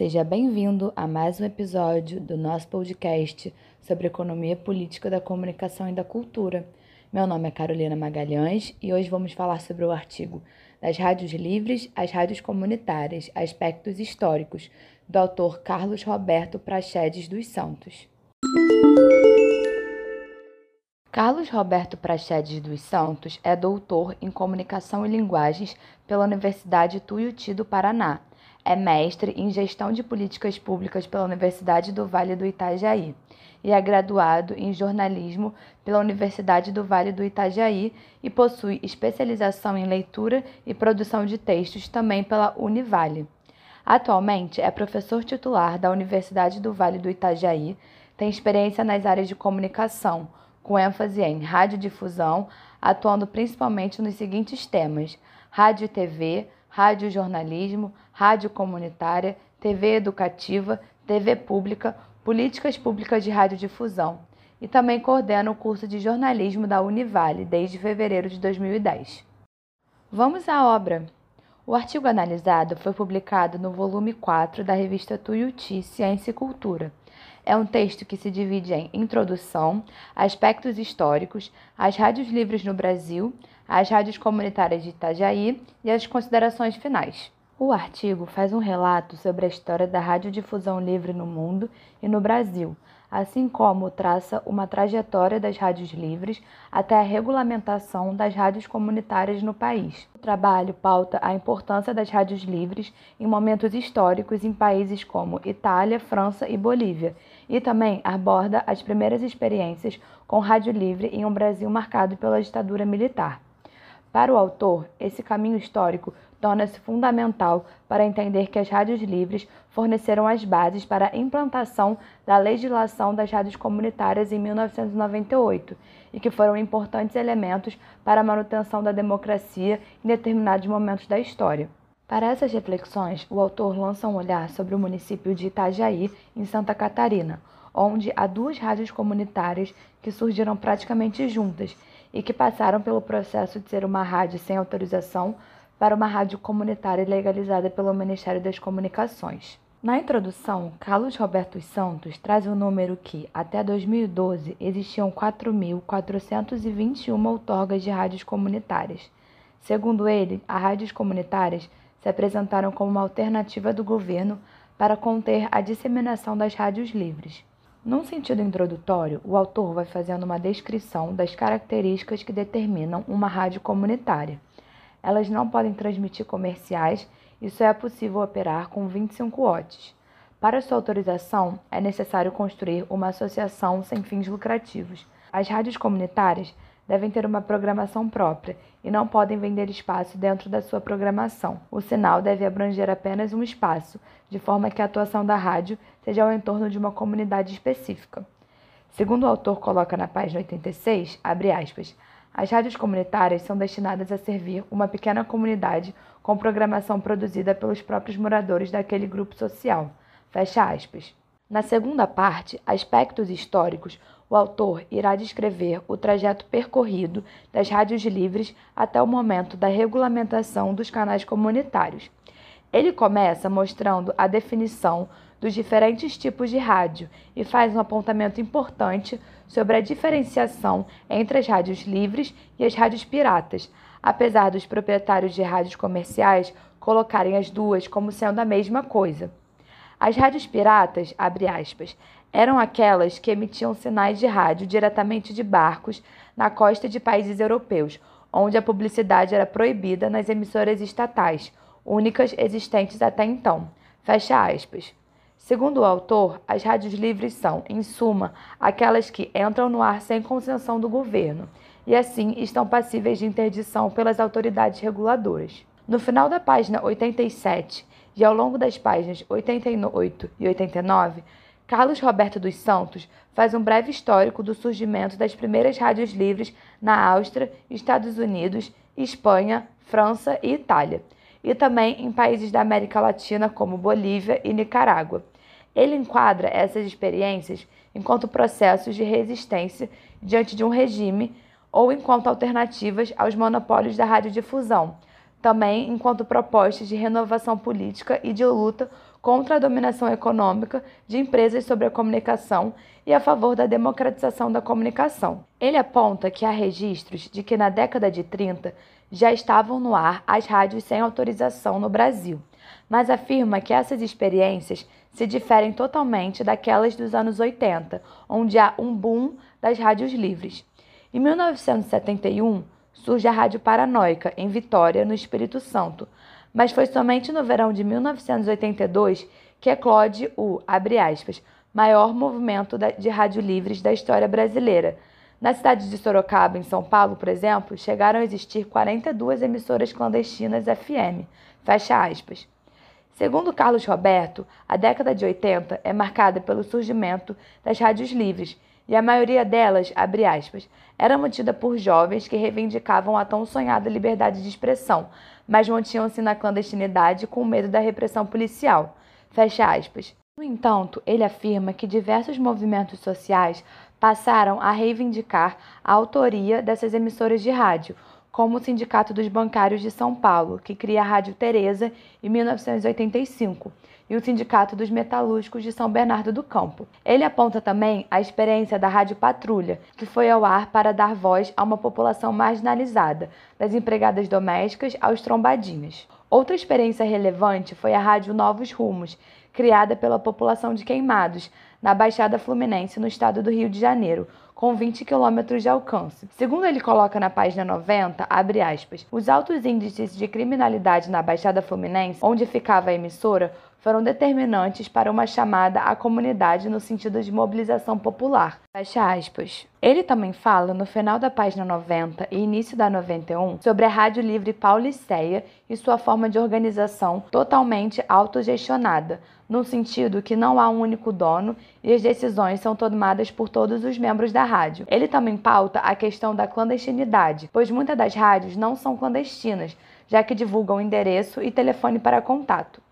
Seja bem-vindo a mais um episódio do nosso podcast sobre economia política da comunicação e da cultura. Meu nome é Carolina Magalhães e hoje vamos falar sobre o artigo Das Rádios Livres às Rádios Comunitárias Aspectos Históricos, do autor Carlos Roberto Prachedes dos Santos. Carlos Roberto Prachedes dos Santos é doutor em Comunicação e Linguagens pela Universidade Tuiuti do Paraná é mestre em Gestão de Políticas Públicas pela Universidade do Vale do Itajaí e é graduado em jornalismo pela Universidade do Vale do Itajaí e possui especialização em leitura e produção de textos também pela Univale. Atualmente é professor titular da Universidade do Vale do Itajaí, tem experiência nas áreas de comunicação, com ênfase em radiodifusão, atuando principalmente nos seguintes temas: rádio e TV, rádio jornalismo, rádio comunitária, TV educativa, TV pública, políticas públicas de radiodifusão. E também coordena o curso de jornalismo da Univale desde fevereiro de 2010. Vamos à obra! O artigo analisado foi publicado no volume 4 da revista Tuiuti Ciência e Cultura. É um texto que se divide em introdução, aspectos históricos, as rádios livres no Brasil, as rádios comunitárias de Itajaí e as considerações finais. O artigo faz um relato sobre a história da radiodifusão livre no mundo e no Brasil, assim como traça uma trajetória das rádios livres até a regulamentação das rádios comunitárias no país. O trabalho pauta a importância das rádios livres em momentos históricos em países como Itália, França e Bolívia, e também aborda as primeiras experiências com rádio livre em um Brasil marcado pela ditadura militar. Para o autor, esse caminho histórico torna-se fundamental para entender que as rádios livres forneceram as bases para a implantação da legislação das rádios comunitárias em 1998 e que foram importantes elementos para a manutenção da democracia em determinados momentos da história. Para essas reflexões, o autor lança um olhar sobre o município de Itajaí, em Santa Catarina, onde há duas rádios comunitárias que surgiram praticamente juntas e que passaram pelo processo de ser uma rádio sem autorização para uma rádio comunitária legalizada pelo Ministério das Comunicações. Na introdução, Carlos Roberto Santos traz o um número que, até 2012, existiam 4.421 outorgas de rádios comunitárias. Segundo ele, as rádios comunitárias se apresentaram como uma alternativa do governo para conter a disseminação das rádios livres. Num sentido introdutório, o autor vai fazendo uma descrição das características que determinam uma rádio comunitária. Elas não podem transmitir comerciais e só é possível operar com 25 watts. Para sua autorização, é necessário construir uma associação sem fins lucrativos. As rádios comunitárias devem ter uma programação própria e não podem vender espaço dentro da sua programação. O sinal deve abranger apenas um espaço, de forma que a atuação da rádio seja ao entorno de uma comunidade específica. Segundo o autor coloca na página 86, abre aspas, as rádios comunitárias são destinadas a servir uma pequena comunidade com programação produzida pelos próprios moradores daquele grupo social. Fecha aspas. Na segunda parte, Aspectos Históricos, o autor irá descrever o trajeto percorrido das rádios livres até o momento da regulamentação dos canais comunitários. Ele começa mostrando a definição dos diferentes tipos de rádio e faz um apontamento importante sobre a diferenciação entre as rádios livres e as rádios piratas, apesar dos proprietários de rádios comerciais colocarem as duas como sendo a mesma coisa. As rádios piratas, aspas, eram aquelas que emitiam sinais de rádio diretamente de barcos na costa de países europeus, onde a publicidade era proibida nas emissoras estatais, únicas existentes até então. Fecha aspas. Segundo o autor, as rádios livres são, em suma, aquelas que entram no ar sem concessão do governo e, assim, estão passíveis de interdição pelas autoridades reguladoras. No final da página 87 e ao longo das páginas 88 e 89, Carlos Roberto dos Santos faz um breve histórico do surgimento das primeiras rádios livres na Áustria, Estados Unidos, Espanha, França e Itália, e também em países da América Latina como Bolívia e Nicarágua. Ele enquadra essas experiências enquanto processos de resistência diante de um regime ou enquanto alternativas aos monopólios da radiodifusão, também enquanto propostas de renovação política e de luta contra a dominação econômica de empresas sobre a comunicação e a favor da democratização da comunicação. Ele aponta que há registros de que na década de 30 já estavam no ar as rádios sem autorização no Brasil, mas afirma que essas experiências se diferem totalmente daquelas dos anos 80, onde há um boom das rádios livres. Em 1971, surge a Rádio Paranoica, em Vitória, no Espírito Santo, mas foi somente no verão de 1982 que eclode o, abre aspas, maior movimento de rádio livres da história brasileira. Na cidade de Sorocaba, em São Paulo, por exemplo, chegaram a existir 42 emissoras clandestinas FM. Fecha aspas. Segundo Carlos Roberto, a década de 80 é marcada pelo surgimento das rádios livres, e a maioria delas, abre aspas, era mantida por jovens que reivindicavam a tão sonhada liberdade de expressão, mas mantinham-se na clandestinidade com medo da repressão policial. Fecha aspas. No entanto, ele afirma que diversos movimentos sociais passaram a reivindicar a autoria dessas emissoras de rádio, como o Sindicato dos Bancários de São Paulo, que cria a Rádio Teresa em 1985, e o Sindicato dos Metalúrgicos de São Bernardo do Campo. Ele aponta também a experiência da Rádio Patrulha, que foi ao ar para dar voz a uma população marginalizada, das empregadas domésticas aos trombadinhos. Outra experiência relevante foi a Rádio Novos Rumos, criada pela população de Queimados, na Baixada Fluminense, no estado do Rio de Janeiro, com 20 quilômetros de alcance. Segundo ele coloca na página 90, abre aspas, os altos índices de criminalidade na Baixada Fluminense, onde ficava a emissora, foram determinantes para uma chamada à comunidade no sentido de mobilização popular. Fecha aspas. Ele também fala, no final da página 90 e início da 91, sobre a Rádio Livre Pauliceia e sua forma de organização totalmente autogestionada, no sentido que não há um único dono e as decisões são tomadas por todos os membros da rádio. Ele também pauta a questão da clandestinidade, pois muitas das rádios não são clandestinas, já que divulgam endereço e telefone para contato.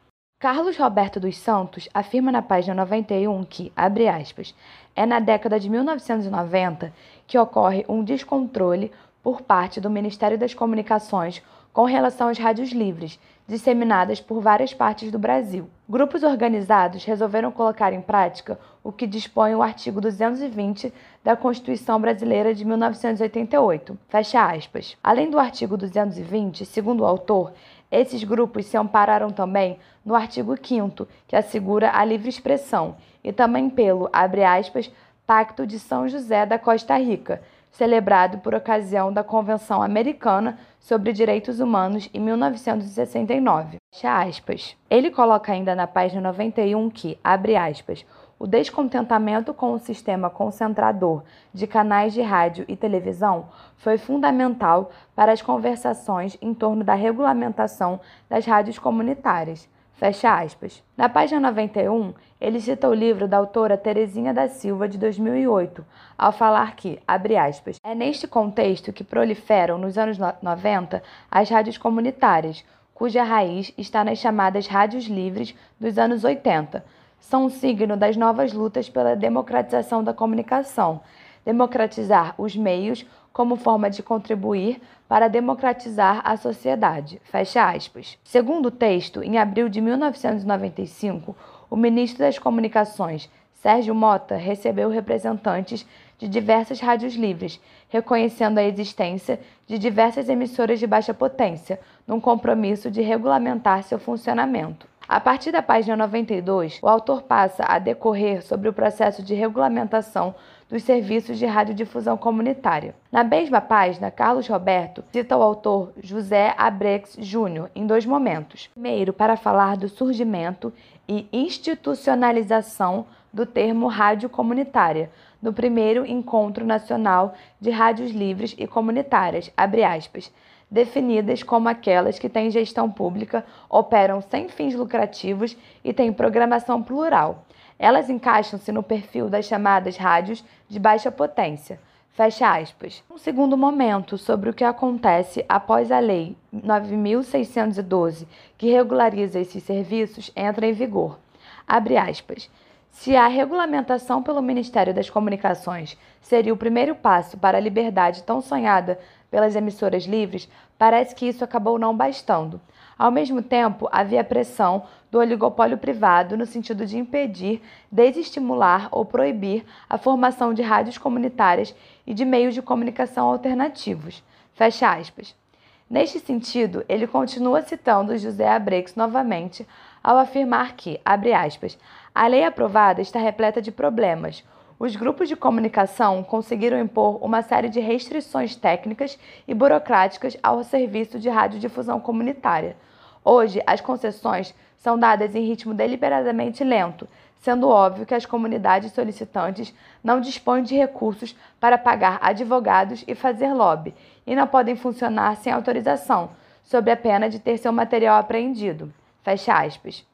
Carlos Roberto dos Santos afirma na página 91 que, abre aspas, é na década de 1990 que ocorre um descontrole por parte do Ministério das Comunicações com relação às rádios livres, disseminadas por várias partes do Brasil. Grupos organizados resolveram colocar em prática o que dispõe o artigo 220 da Constituição Brasileira de 1988. Fecha aspas. Além do artigo 220, segundo o autor, esses grupos se ampararam também no artigo 5 que assegura a livre expressão, e também pelo, abre aspas, Pacto de São José da Costa Rica, celebrado por ocasião da Convenção Americana sobre Direitos Humanos em 1969. Aspas. Ele coloca ainda na página 91 que, abre aspas, o descontentamento com o sistema concentrador de canais de rádio e televisão foi fundamental para as conversações em torno da regulamentação das rádios comunitárias. Fecha aspas. Na página 91, ele cita o livro da autora Terezinha da Silva, de 2008, ao falar que, abre aspas, é neste contexto que proliferam, nos anos 90, as rádios comunitárias, cuja raiz está nas chamadas rádios livres dos anos 80. São um signo das novas lutas pela democratização da comunicação, democratizar os meios como forma de contribuir para democratizar a sociedade. Fecha aspas. Segundo o texto, em abril de 1995, o ministro das Comunicações, Sérgio Mota, recebeu representantes de diversas rádios livres, reconhecendo a existência de diversas emissoras de baixa potência, num compromisso de regulamentar seu funcionamento. A partir da página 92, o autor passa a decorrer sobre o processo de regulamentação dos serviços de radiodifusão comunitária. Na mesma página, Carlos Roberto cita o autor José Abrex Júnior em dois momentos. Primeiro, para falar do surgimento e institucionalização do termo rádio comunitária, no primeiro Encontro Nacional de Rádios Livres e Comunitárias, aspas, definidas como aquelas que têm gestão pública, operam sem fins lucrativos e têm programação plural. Elas encaixam-se no perfil das chamadas rádios de baixa potência. Fecha aspas. Um segundo momento sobre o que acontece após a Lei 9.612, que regulariza esses serviços, entra em vigor. Abre aspas. Se a regulamentação pelo Ministério das Comunicações seria o primeiro passo para a liberdade tão sonhada pelas emissoras livres, parece que isso acabou não bastando. Ao mesmo tempo, havia pressão do oligopólio privado no sentido de impedir, desestimular ou proibir a formação de rádios comunitárias e de meios de comunicação alternativos. Fecha aspas. Neste sentido, ele continua citando José Abrex novamente ao afirmar que, abre aspas, a lei aprovada está repleta de problemas. Os grupos de comunicação conseguiram impor uma série de restrições técnicas e burocráticas ao serviço de radiodifusão comunitária. Hoje, as concessões são dadas em ritmo deliberadamente lento, sendo óbvio que as comunidades solicitantes não dispõem de recursos para pagar advogados e fazer lobby, e não podem funcionar sem autorização, sob a pena de ter seu material apreendido. Fecha aspas.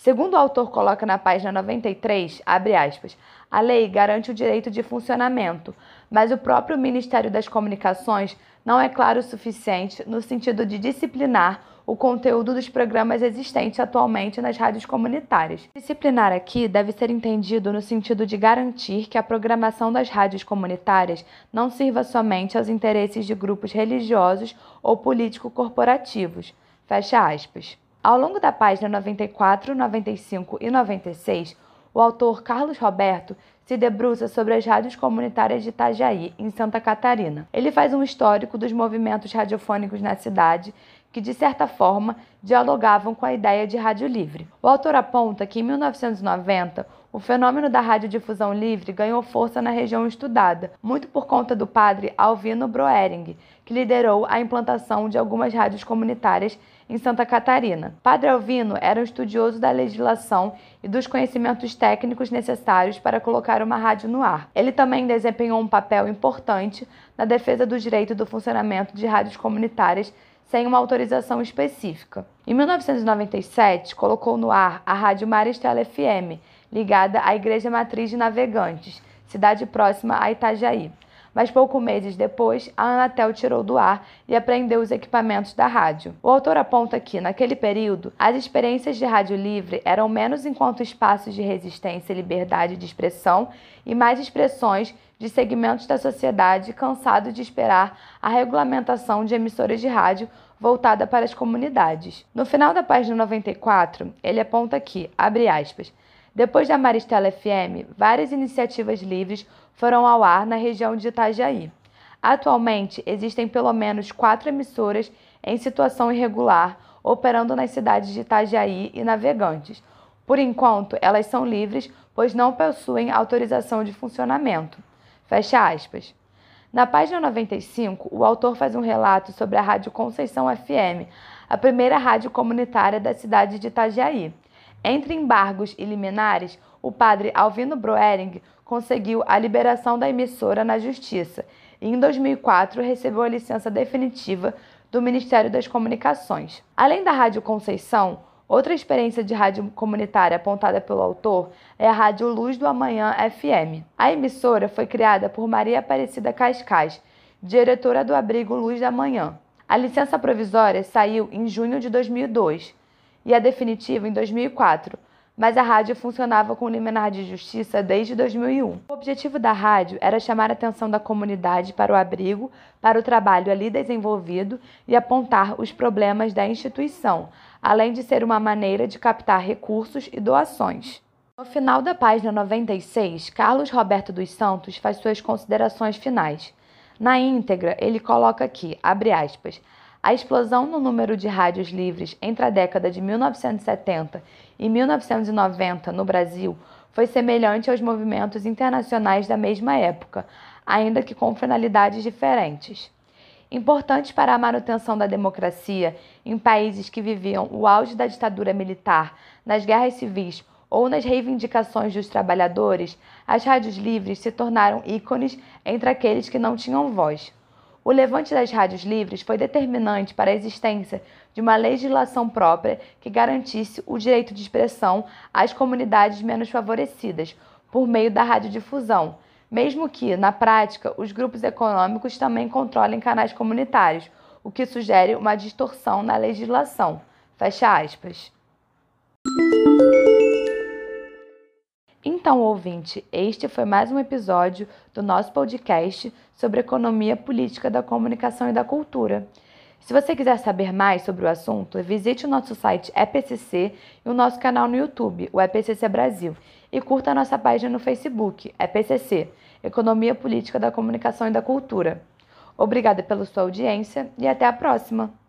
Segundo o autor coloca na página 93, abre aspas, a lei garante o direito de funcionamento, mas o próprio Ministério das Comunicações não é claro o suficiente no sentido de disciplinar o conteúdo dos programas existentes atualmente nas rádios comunitárias. Disciplinar aqui deve ser entendido no sentido de garantir que a programação das rádios comunitárias não sirva somente aos interesses de grupos religiosos ou político-corporativos. Fecha aspas. Ao longo da página 94, 95 e 96, o autor Carlos Roberto se debruça sobre as rádios comunitárias de Itajaí, em Santa Catarina. Ele faz um histórico dos movimentos radiofônicos na cidade que, de certa forma, dialogavam com a ideia de rádio livre. O autor aponta que, em 1990, o fenômeno da radiodifusão livre ganhou força na região estudada, muito por conta do padre Alvino Broering, que liderou a implantação de algumas rádios comunitárias em Santa Catarina. Padre Alvino era um estudioso da legislação e dos conhecimentos técnicos necessários para colocar uma rádio no ar. Ele também desempenhou um papel importante na defesa do direito do funcionamento de rádios comunitárias sem uma autorização específica. Em 1997, colocou no ar a Rádio Maristela FM, ligada à Igreja Matriz de Navegantes, cidade próxima a Itajaí. Mas poucos meses depois, a Anatel tirou do ar e apreendeu os equipamentos da rádio. O autor aponta que, naquele período, as experiências de rádio livre eram menos enquanto espaços de resistência e liberdade de expressão e mais expressões de segmentos da sociedade cansados de esperar a regulamentação de emissoras de rádio voltada para as comunidades. No final da página 94, ele aponta que, abre aspas, depois da Maristela FM, várias iniciativas livres foram ao ar na região de Itajaí. Atualmente, existem pelo menos quatro emissoras em situação irregular operando nas cidades de Itajaí e Navegantes. Por enquanto, elas são livres, pois não possuem autorização de funcionamento. Fecha aspas. Na página 95, o autor faz um relato sobre a Rádio Conceição FM, a primeira rádio comunitária da cidade de Itajaí. Entre embargos e liminares, o padre Alvino Broering conseguiu a liberação da emissora na Justiça e, em 2004, recebeu a licença definitiva do Ministério das Comunicações. Além da Rádio Conceição, outra experiência de rádio comunitária apontada pelo autor é a Rádio Luz do Amanhã FM. A emissora foi criada por Maria Aparecida Cascais, diretora do abrigo Luz da Manhã. A licença provisória saiu em junho de 2002 e a definitiva em 2004, mas a rádio funcionava com liminar de justiça desde 2001. O objetivo da rádio era chamar a atenção da comunidade para o abrigo, para o trabalho ali desenvolvido e apontar os problemas da instituição, além de ser uma maneira de captar recursos e doações. No final da página 96, Carlos Roberto dos Santos faz suas considerações finais. Na íntegra, ele coloca aqui, abre aspas, a explosão no número de rádios livres entre a década de 1970 e 1990 no Brasil foi semelhante aos movimentos internacionais da mesma época, ainda que com finalidades diferentes. Importantes para a manutenção da democracia em países que viviam o auge da ditadura militar, nas guerras civis ou nas reivindicações dos trabalhadores, as rádios livres se tornaram ícones entre aqueles que não tinham voz. O levante das rádios livres foi determinante para a existência de uma legislação própria que garantisse o direito de expressão às comunidades menos favorecidas, por meio da radiodifusão, mesmo que, na prática, os grupos econômicos também controlem canais comunitários, o que sugere uma distorção na legislação. Fecha aspas. Então, ouvinte, este foi mais um episódio do nosso podcast sobre economia política da comunicação e da cultura. Se você quiser saber mais sobre o assunto, visite o nosso site EPCC e o nosso canal no YouTube, o EPCC Brasil, e curta a nossa página no Facebook, EPCC, Economia Política da Comunicação e da Cultura. Obrigada pela sua audiência e até a próxima!